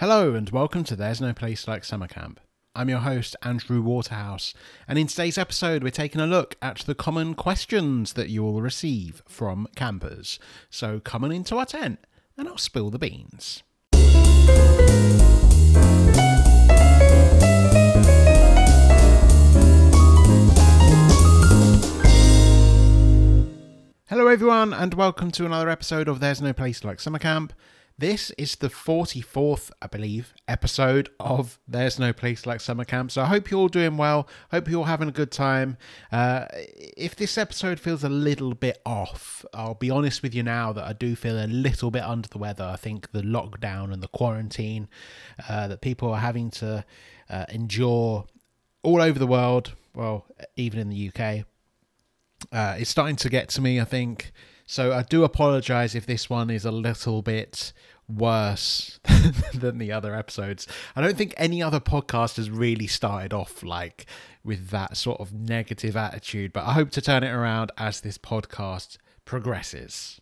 Hello, and welcome to There's No Place Like Summer Camp. I'm your host, Andrew Waterhouse, and in today's episode, we're taking a look at the common questions that you will receive from campers. So come on into our tent, and I'll spill the beans. Hello, everyone, and welcome to another episode of There's No Place Like Summer Camp. This is the 44th, I believe, episode of There's No Place Like Summer Camp. So I hope you're all doing well. Hope you're all having a good time. Uh, if this episode feels a little bit off, I'll be honest with you now that I do feel a little bit under the weather. I think the lockdown and the quarantine uh, that people are having to uh, endure all over the world, well, even in the UK, uh, it's starting to get to me, I think. So I do apologize if this one is a little bit worse than the other episodes. I don't think any other podcast has really started off like with that sort of negative attitude, but I hope to turn it around as this podcast progresses.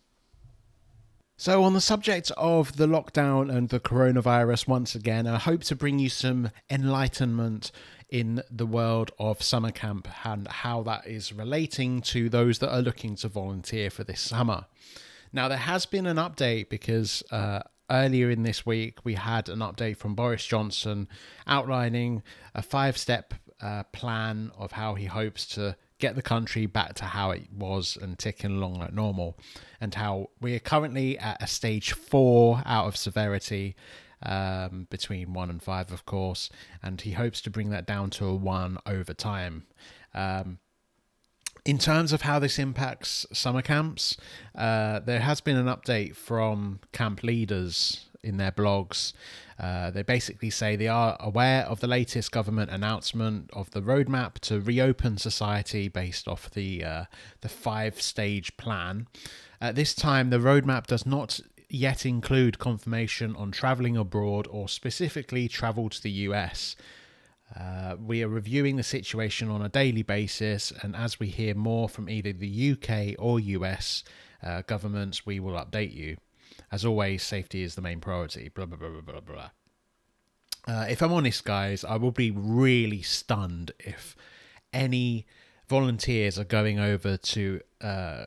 So, on the subject of the lockdown and the coronavirus, once again, I hope to bring you some enlightenment in the world of summer camp and how that is relating to those that are looking to volunteer for this summer. Now, there has been an update because uh, earlier in this week we had an update from Boris Johnson outlining a five step uh, plan of how he hopes to get the country back to how it was and ticking along like normal, and how we are currently at a stage four out of severity um, between one and five, of course, and he hopes to bring that down to a one over time. Um, in terms of how this impacts summer camps, uh, there has been an update from camp leaders in their blogs. Uh, they basically say they are aware of the latest government announcement of the roadmap to reopen society based off the uh, the five stage plan. At this time, the roadmap does not yet include confirmation on travelling abroad or specifically travel to the US. Uh, we are reviewing the situation on a daily basis, and as we hear more from either the UK or US uh, governments, we will update you. As always, safety is the main priority. Blah blah blah blah blah blah. Uh, if I'm honest, guys, I will be really stunned if any volunteers are going over to uh,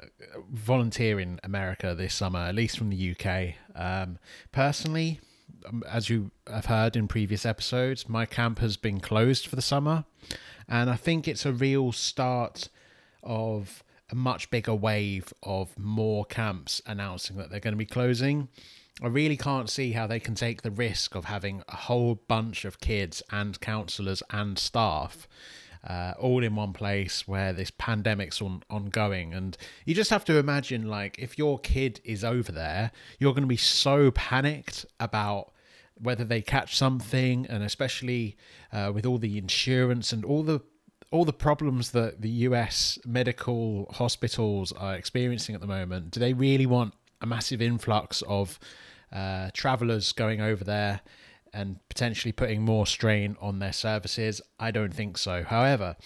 volunteer in America this summer, at least from the UK. Um, personally, Um, as you have heard in previous episodes, my camp has been closed for the summer, and I think it's a real start of a much bigger wave of more camps announcing that they're going to be closing. I really can't see how they can take the risk of having a whole bunch of kids and counselors and staff uh, all in one place where this pandemic's on, ongoing. And you just have to imagine, like, if your kid is over there, you're going to be so panicked about whether they catch something, and especially uh, with all the insurance and all the all the problems that the US medical hospitals are experiencing at the moment. Do they really want a massive influx of uh, travelers going over there? And potentially putting more strain on their services? I don't think so. However,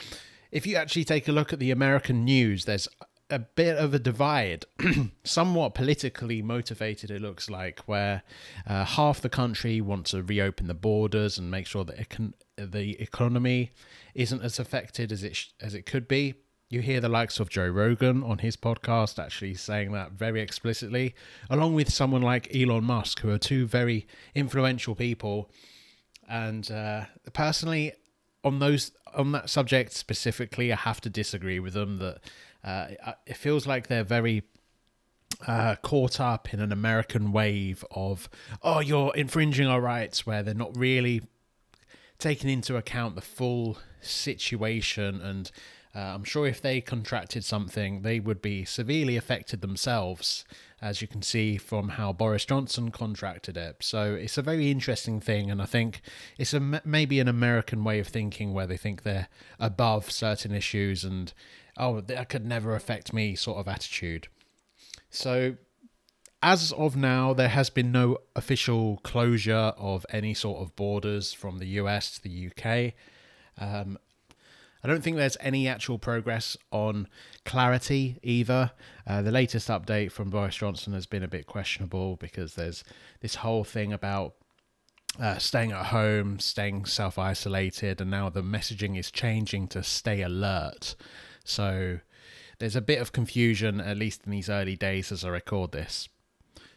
if you actually take a look at the American news, there's a bit of a divide, somewhat politically motivated, it looks like, where uh, half the country want to reopen the borders and make sure that the economy isn't as affected as it sh- as it could be. You hear the likes of Joe Rogan on his podcast actually saying that very explicitly, along with someone like Elon Musk, who are two very influential people. And uh, personally, on those on that subject specifically, I have to disagree with them. That uh, it feels like they're very uh, caught up in an American wave of "oh, you're infringing our rights," where they're not really taking into account the full situation and uh, I'm sure if they contracted something, they would be severely affected themselves, as you can see from how Boris Johnson contracted it. So it's a very interesting thing, and I think it's a maybe an American way of thinking where they think they're above certain issues and oh that could never affect me sort of attitude. So as of now, there has been no official closure of any sort of borders from the US to the UK. Um, I don't think there's any actual progress on clarity either. Uh, the latest update from Boris Johnson has been a bit questionable because there's this whole thing about uh, staying at home, staying self isolated, and now the messaging is changing to stay alert. So there's a bit of confusion, at least in these early days as I record this.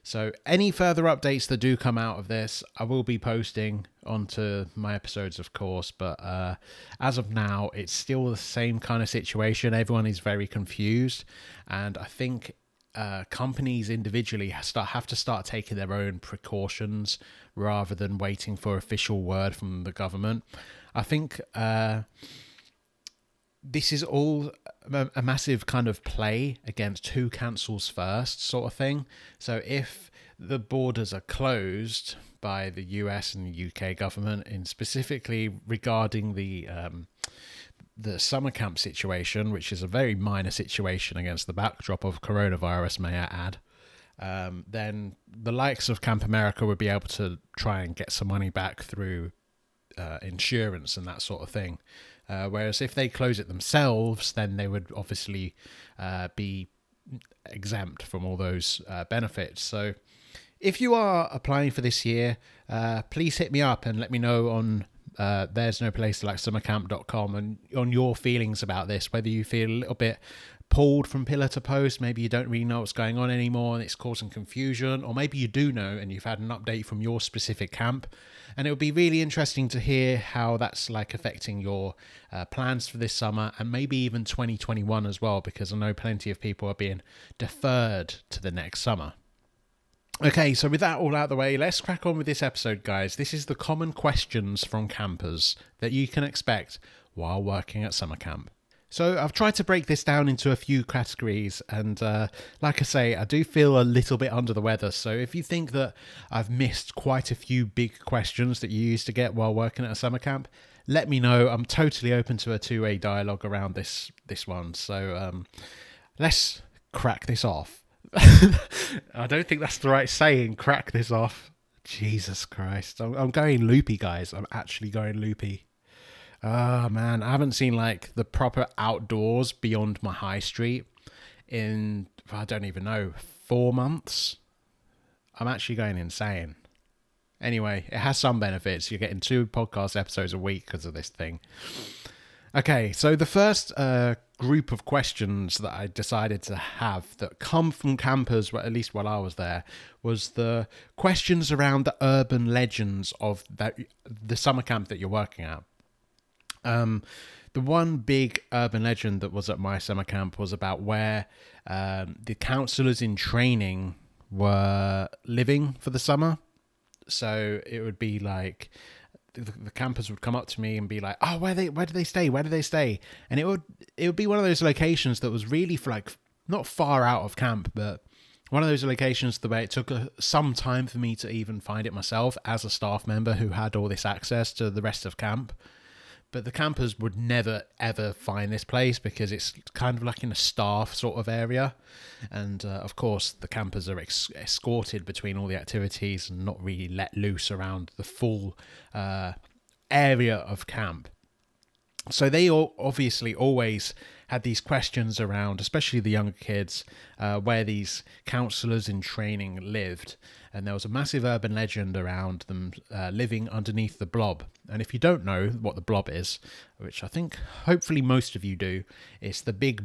So, any further updates that do come out of this, I will be posting onto my episodes, of course. But uh, as of now, it's still the same kind of situation. Everyone is very confused, and I think uh, companies individually start, have to start taking their own precautions rather than waiting for official word from the government. I think uh, this is all a, a, massive kind of play against who cancels first, sort of thing. So if the borders are closed by the US and UK government, and specifically regarding the um, the summer camp situation, which is a very minor situation against the backdrop of coronavirus, may I add, um, then the likes of Camp America would be able to try and get some money back through uh, insurance and that sort of thing. Uh, whereas if they close it themselves, then they would obviously uh, be exempt from all those uh, benefits. So if you are applying for this year, uh, please hit me up and let me know on uh, there's no place like summercamp.com and on your feelings about this, whether you feel a little bit pulled from pillar to post, maybe you don't really know what's going on anymore and it's causing confusion, or maybe you do know and you've had an update from your specific camp. And it would be really interesting to hear how that's like affecting your uh, plans for this summer and maybe even 2021 as well, because I know plenty of people are being deferred to the next summer. Okay, so with that all out of the way, let's crack on with this episode, guys. This is the common questions from campers that you can expect while working at summer camp. So I've tried to break this down into a few categories, and uh, like I say, I do feel a little bit under the weather. So if you think that I've missed quite a few big questions that you used to get while working at a summer camp, let me know. I'm totally open to a two-way dialogue around this this one. So um, let's crack this off. I don't think that's the right saying. Crack this off. Jesus Christ. I'm, I'm going loopy, guys. I'm actually going loopy. Oh man, I haven't seen like the proper outdoors beyond my high street in I don't even know four months. I'm actually going insane. Anyway, it has some benefits. You're getting two podcast episodes a week because of this thing. Okay, so the first uh, group of questions that I decided to have that come from campers, well, at least while I was there, was the questions around the urban legends of that the summer camp that you're working at. Um, the one big urban legend that was at my summer camp was about where um, the counselors in training were living for the summer. So it would be like the, the, campers would come up to me and be like, "Oh, where they where do they stay? Where do they stay?" And it would it would be one of those locations that was really for like not far out of camp, but one of those locations the way it took a, some time for me to even find it myself as a staff member who had all this access to the rest of camp. But the campers would never ever find this place because it's kind of like in a staff sort of area. And uh, of course, the campers are ex- escorted between all the activities and not really let loose around the full uh, area of camp. So they all obviously always had these questions around, especially the younger kids, uh, where these counselors in training lived. And there was a massive urban legend around them uh, living underneath the blob. And if you don't know what the blob is, which I think hopefully most of you do, it's the big,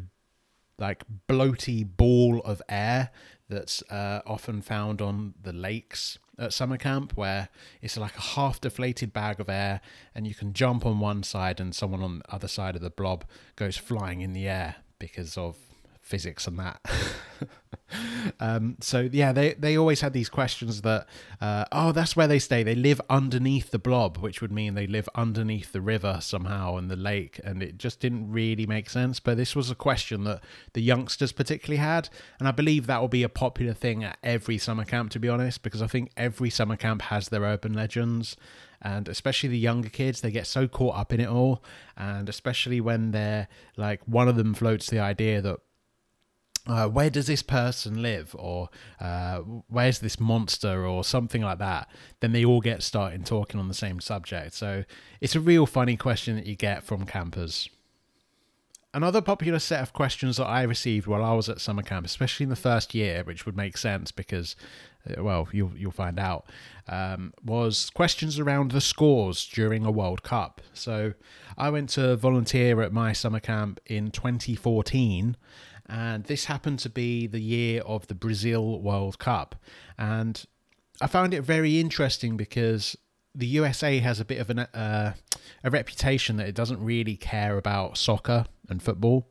like, bloaty ball of air that's uh, often found on the lakes at summer camp where it's like a half deflated bag of air and you can jump on one side and someone on the other side of the blob goes flying in the air because of physics and that. um, so yeah, they they always had these questions that, uh, oh, that's where they stay. They live underneath the blob, which would mean they live underneath the river somehow and the lake, and it just didn't really make sense. But this was a question that the youngsters particularly had, and I believe that will be a popular thing at every summer camp, to be honest, because I think every summer camp has their urban legends and especially the younger kids they get so caught up in it all and especially when they're like one of them floats the idea that uh, where does this person live? Or uh, where's this monster or something like that? Then they all get started talking on the same subject. So it's a real funny question that you get from campers. Another popular set of questions that i received while i was at summer camp especially in the first year which would make sense because uh, well, you'll you'll find out, um, was questions around the scores during a World Cup. So I went to volunteer at my summer camp in 2014, and this happened to be the year of the Brazil World Cup, and I found it very interesting because the USA has a bit of an, uh, a reputation that it doesn't really care about soccer and football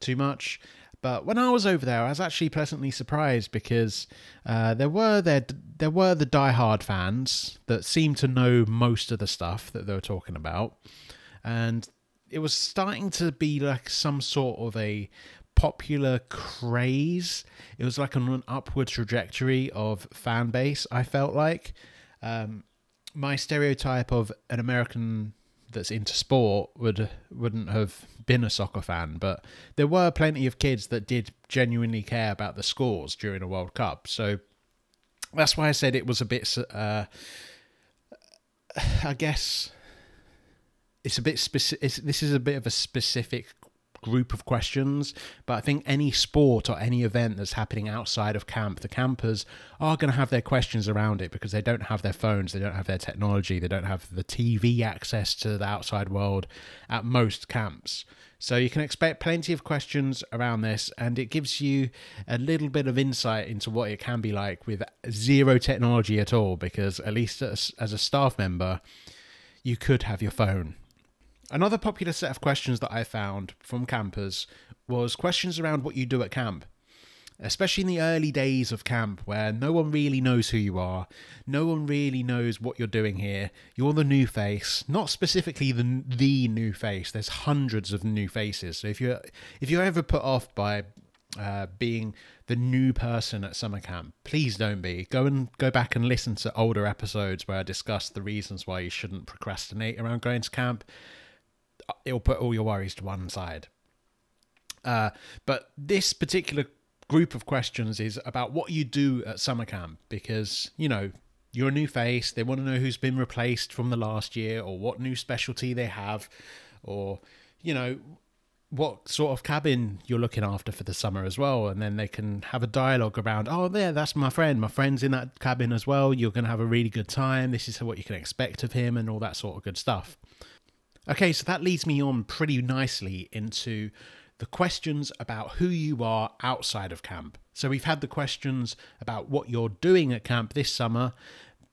too much. But when I was over there, I was actually pleasantly surprised because uh, there were there there were the diehard fans that seemed to know most of the stuff that they were talking about, and it was starting to be like some sort of a popular craze. It was like on an upward trajectory of fan base. I felt like um, my stereotype of an American that's into sport would wouldn't have been a soccer fan, but there were plenty of kids that did genuinely care about the scores during a World Cup. So that's why I said it was a bit. Uh, I guess it's a bit specific. This is a bit of a specific group of questions. But I think any sport or any event that's happening outside of camp, the campers are going to have their questions around it because they don't have their phones, they don't have their technology, they don't have the TV access to the outside world at most camps. So you can expect plenty of questions around this, and it gives you a little bit of insight into what it can be like with zero technology at all. Because at least as, as a staff member, you could have your phone Another popular set of questions that I found from campers was questions around what you do at camp. Especially in the early days of camp, where no one really knows who you are, no one really knows what you're doing here. You're the new face, not specifically the the new face. There's hundreds of new faces. So if you're if you're ever put off by uh, being the new person at summer camp, please don't be. Go and go back and listen to older episodes where I discuss the reasons why you shouldn't procrastinate around going to camp it'll put all your worries to one side. Uh, but this particular group of questions is about what you do at summer camp because, you know, you're a new face. They want to know who's been replaced from the last year or what new specialty they have or, you know, what sort of cabin you're looking after for the summer as well. And then they can have a dialogue around, oh, there, that's my friend. My friend's in that cabin as well. You're going to have a really good time. This is what you can expect of him and all that sort of good stuff. Okay, so that leads me on pretty nicely into the questions about who you are outside of camp. So we've had the questions about what you're doing at camp this summer,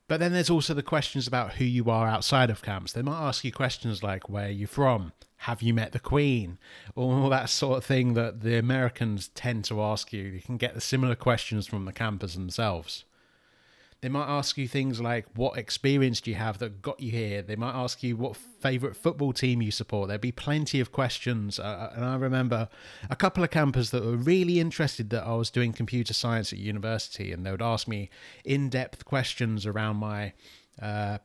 but then there's also the questions about who you are outside of camps. They might ask you questions like where are you from? Have you met the Queen? All that sort of thing that the Americans tend to ask you. You can get the similar questions from the campers themselves. They might ask you things like, What experience do you have that got you here? They might ask you what favourite football team you support. There'd be plenty of questions. Uh, uh, and I remember a couple of campers that were really interested that I was doing computer science at university, and they would ask me in depth questions around my. Uh,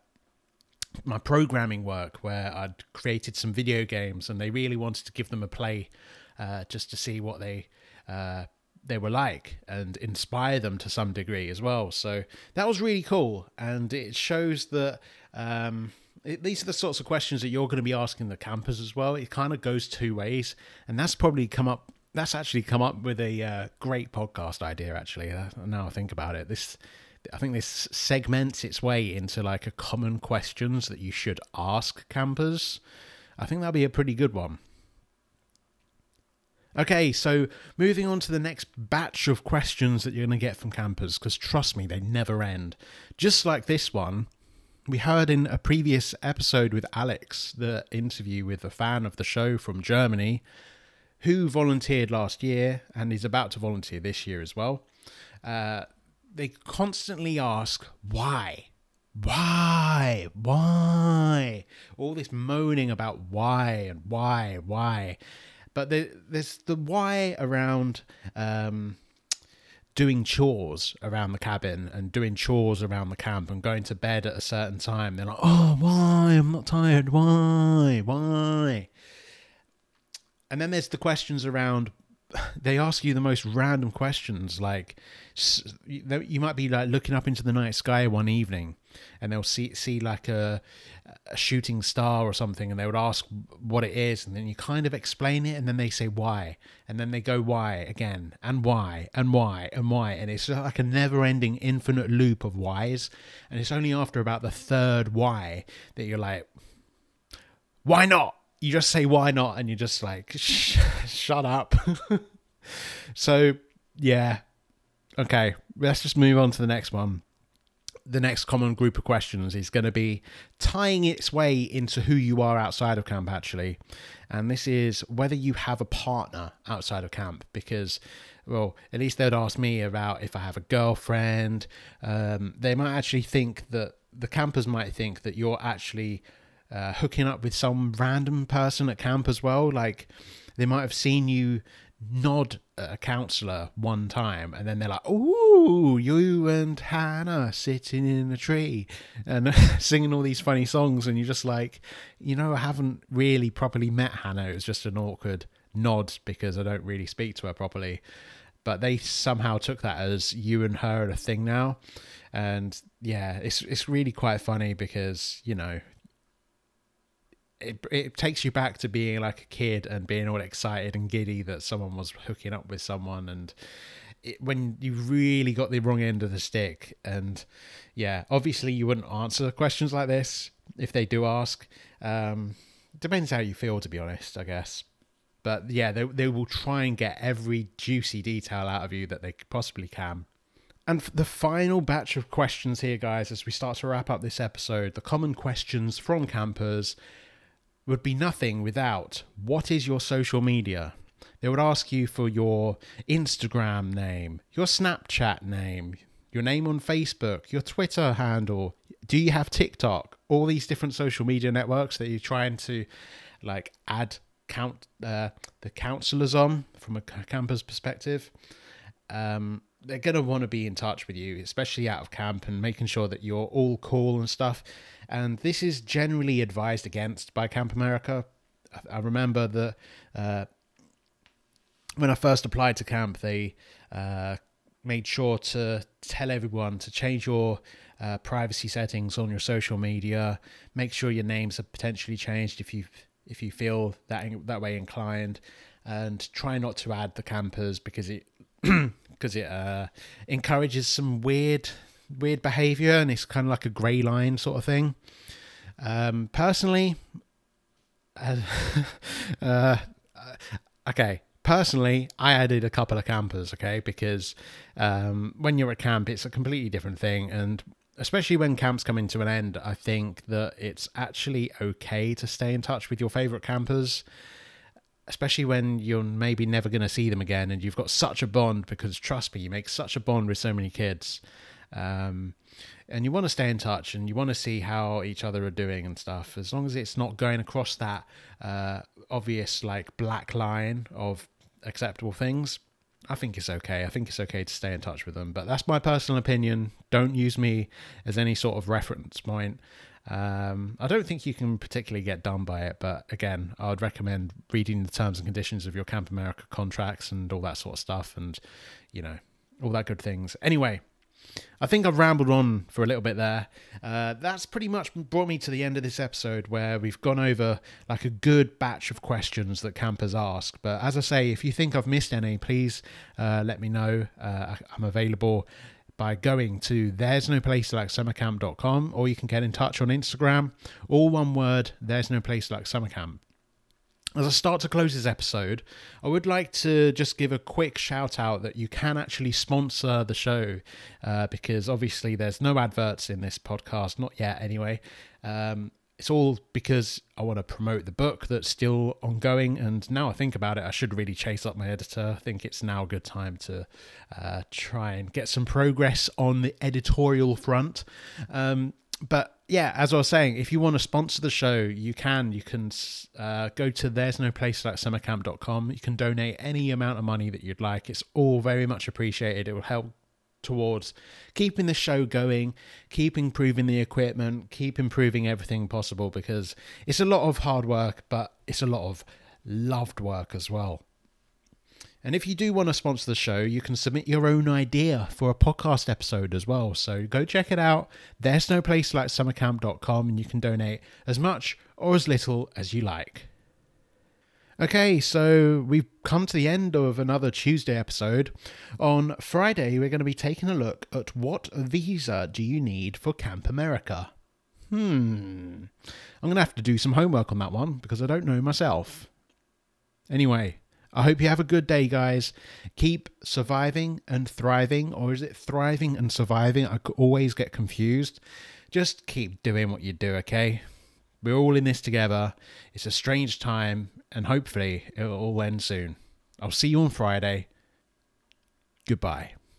my programming work where I'd created some video games and they really wanted to give them a play uh, just to see what they uh, they were like and inspire them to some degree as well. So that was really cool, and it shows that um, it, these are the sorts of questions that you're going to be asking the campers as well. It kind of goes two ways, and that's probably come up. That's actually come up with a uh, great podcast idea. Actually, uh, now I think about it, this I think this segments its way into like a common questions that you should ask campers. I think that'll be a pretty good one. Okay, so moving on to the next batch of questions that you're going to get from campers, because trust me, they never end. Just like this one, we heard in a previous episode with Alex, the interview with a fan of the show from Germany, who volunteered last year and is about to volunteer this year as well. Uh, they constantly ask, why? Why? Why? All this moaning about why and why, why. But there, there's the why around um, doing chores around the cabin and doing chores around the camp and going to bed at a certain time. They're like, oh, why? I'm not tired. Why? Why? And then there's the questions around they ask you the most random questions like you might be like looking up into the night sky one evening and they'll see see like a, a shooting star or something, and they would ask what it is, and then you kind of explain it, and then they say why, and then they go why again, and why, and why, and why, and it's like a never-ending, infinite loop of whys, and it's only after about the third why that you're like, why not? You just say why not, and you're just like, Shh, shut up. so yeah, okay, let's just move on to the next one the next common group of questions is going to be tying its way into who you are outside of camp, actually. And this is whether you have a partner outside of camp, because, well, at least they'd ask me about if I have a girlfriend. Um, they might actually think that the campers might think that you're actually uh, hooking up with some random person at camp as well. Like, they might have seen you nod at a counselor one time and then they're like, "Ooh, you and Hannah sitting in a tree and singing all these funny songs," and you're just like, you know, I haven't really properly met Hannah. It was just an awkward nod because I don't really speak to her properly. But they somehow took that as you and her are a thing now, and yeah, it's it's really quite funny because you know it, it takes you back to being like a kid and being all excited and giddy that someone was hooking up with someone and it, when you really got the wrong end of the stick and yeah obviously you wouldn't answer questions like this if they do ask. Um, depends how you feel to be honest i guess. But yeah they, they will try and get every juicy detail out of you that they possibly can. And the final batch of questions here guys as we start to wrap up this episode the common questions from campers would be nothing without what is your social media? They would ask you for your Instagram name, your Snapchat name, your name on Facebook, your Twitter handle. Do you have TikTok? All these different social media networks that you're trying to like add count uh, the counselors on from a camper's perspective. Um, they're going to want to be in touch with you, especially out of camp and making sure that you're all cool and stuff. And this is generally advised against by Camp America. I remember that uh, when I first applied to camp, they uh, made sure to tell everyone to change your uh, privacy settings on your social media. Make sure your names are potentially changed if you if you feel that that way inclined, and try not to add the campers because it because it uh, encourages some weird weird behavior and it's kind of like a grey line sort of thing. Um, personally, uh, uh, okay. Personally, I added a couple of campers, okay, because um, when you're at camp, it's a completely different thing, and especially when camps come into an end, I think that it's actually okay to stay in touch with your favorite campers especially when you're maybe never going to see them again and you've got such a bond because trust me you make such a bond with so many kids um, and you want to stay in touch and you want to see how each other are doing and stuff as long as it's not going across that uh, obvious like black line of acceptable things I think it's okay. I think it's okay to stay in touch with them, but that's my personal opinion. Don't use me as any sort of reference point. Um, I don't think you can particularly get done by it, but again, I would recommend reading the terms and conditions of your Camp America contracts and all that sort of stuff, and you know all that good things. Anyway, I think I've rambled on for a little bit there. Uh, that's pretty much brought me to the end of this episode where we've gone over like a good batch of questions that campers ask. But as I say, if you think I've missed any, please uh, let me know. Uh, I'm available by going to there's no place like summercamp.com or you can get in touch on Instagram. All one word, there's no place like summercamp. As I start to close this episode, I would like to just give a quick shout out that you can actually sponsor the show uh, because obviously there's no adverts in this podcast, not yet anyway. Um, it's all because I want to promote the book that's still ongoing. And now I think about it, I should really chase up my editor. I think it's now a good time to uh, try and get some progress on the editorial front. Um, but yeah, as I was saying, if you want to sponsor the show, you can. You can uh, go to there's no place like summercamp.com. You can donate any amount of money that you'd like. It's all very much appreciated. It will help towards keeping the show going, keep improving the equipment, keep improving everything possible because it's a lot of hard work, but it's a lot of loved work as well. And if you do want to sponsor the show, you can submit your own idea for a podcast episode as well. So go check it out. There's no place like summercamp.com and you can donate as much or as little as you like. Okay, so we've come to the end of another Tuesday episode. On Friday, we're going to be taking a look at what visa do you need for Camp America? Hmm. I'm going to have to do some homework on that one because I don't know myself. Anyway, I hope you have a good day, guys. Keep surviving and thriving, or is it thriving and surviving? I always get confused. Just keep doing what you do, okay? We're all in this together. It's a strange time, and hopefully it'll all end soon. I'll see you on Friday. Goodbye.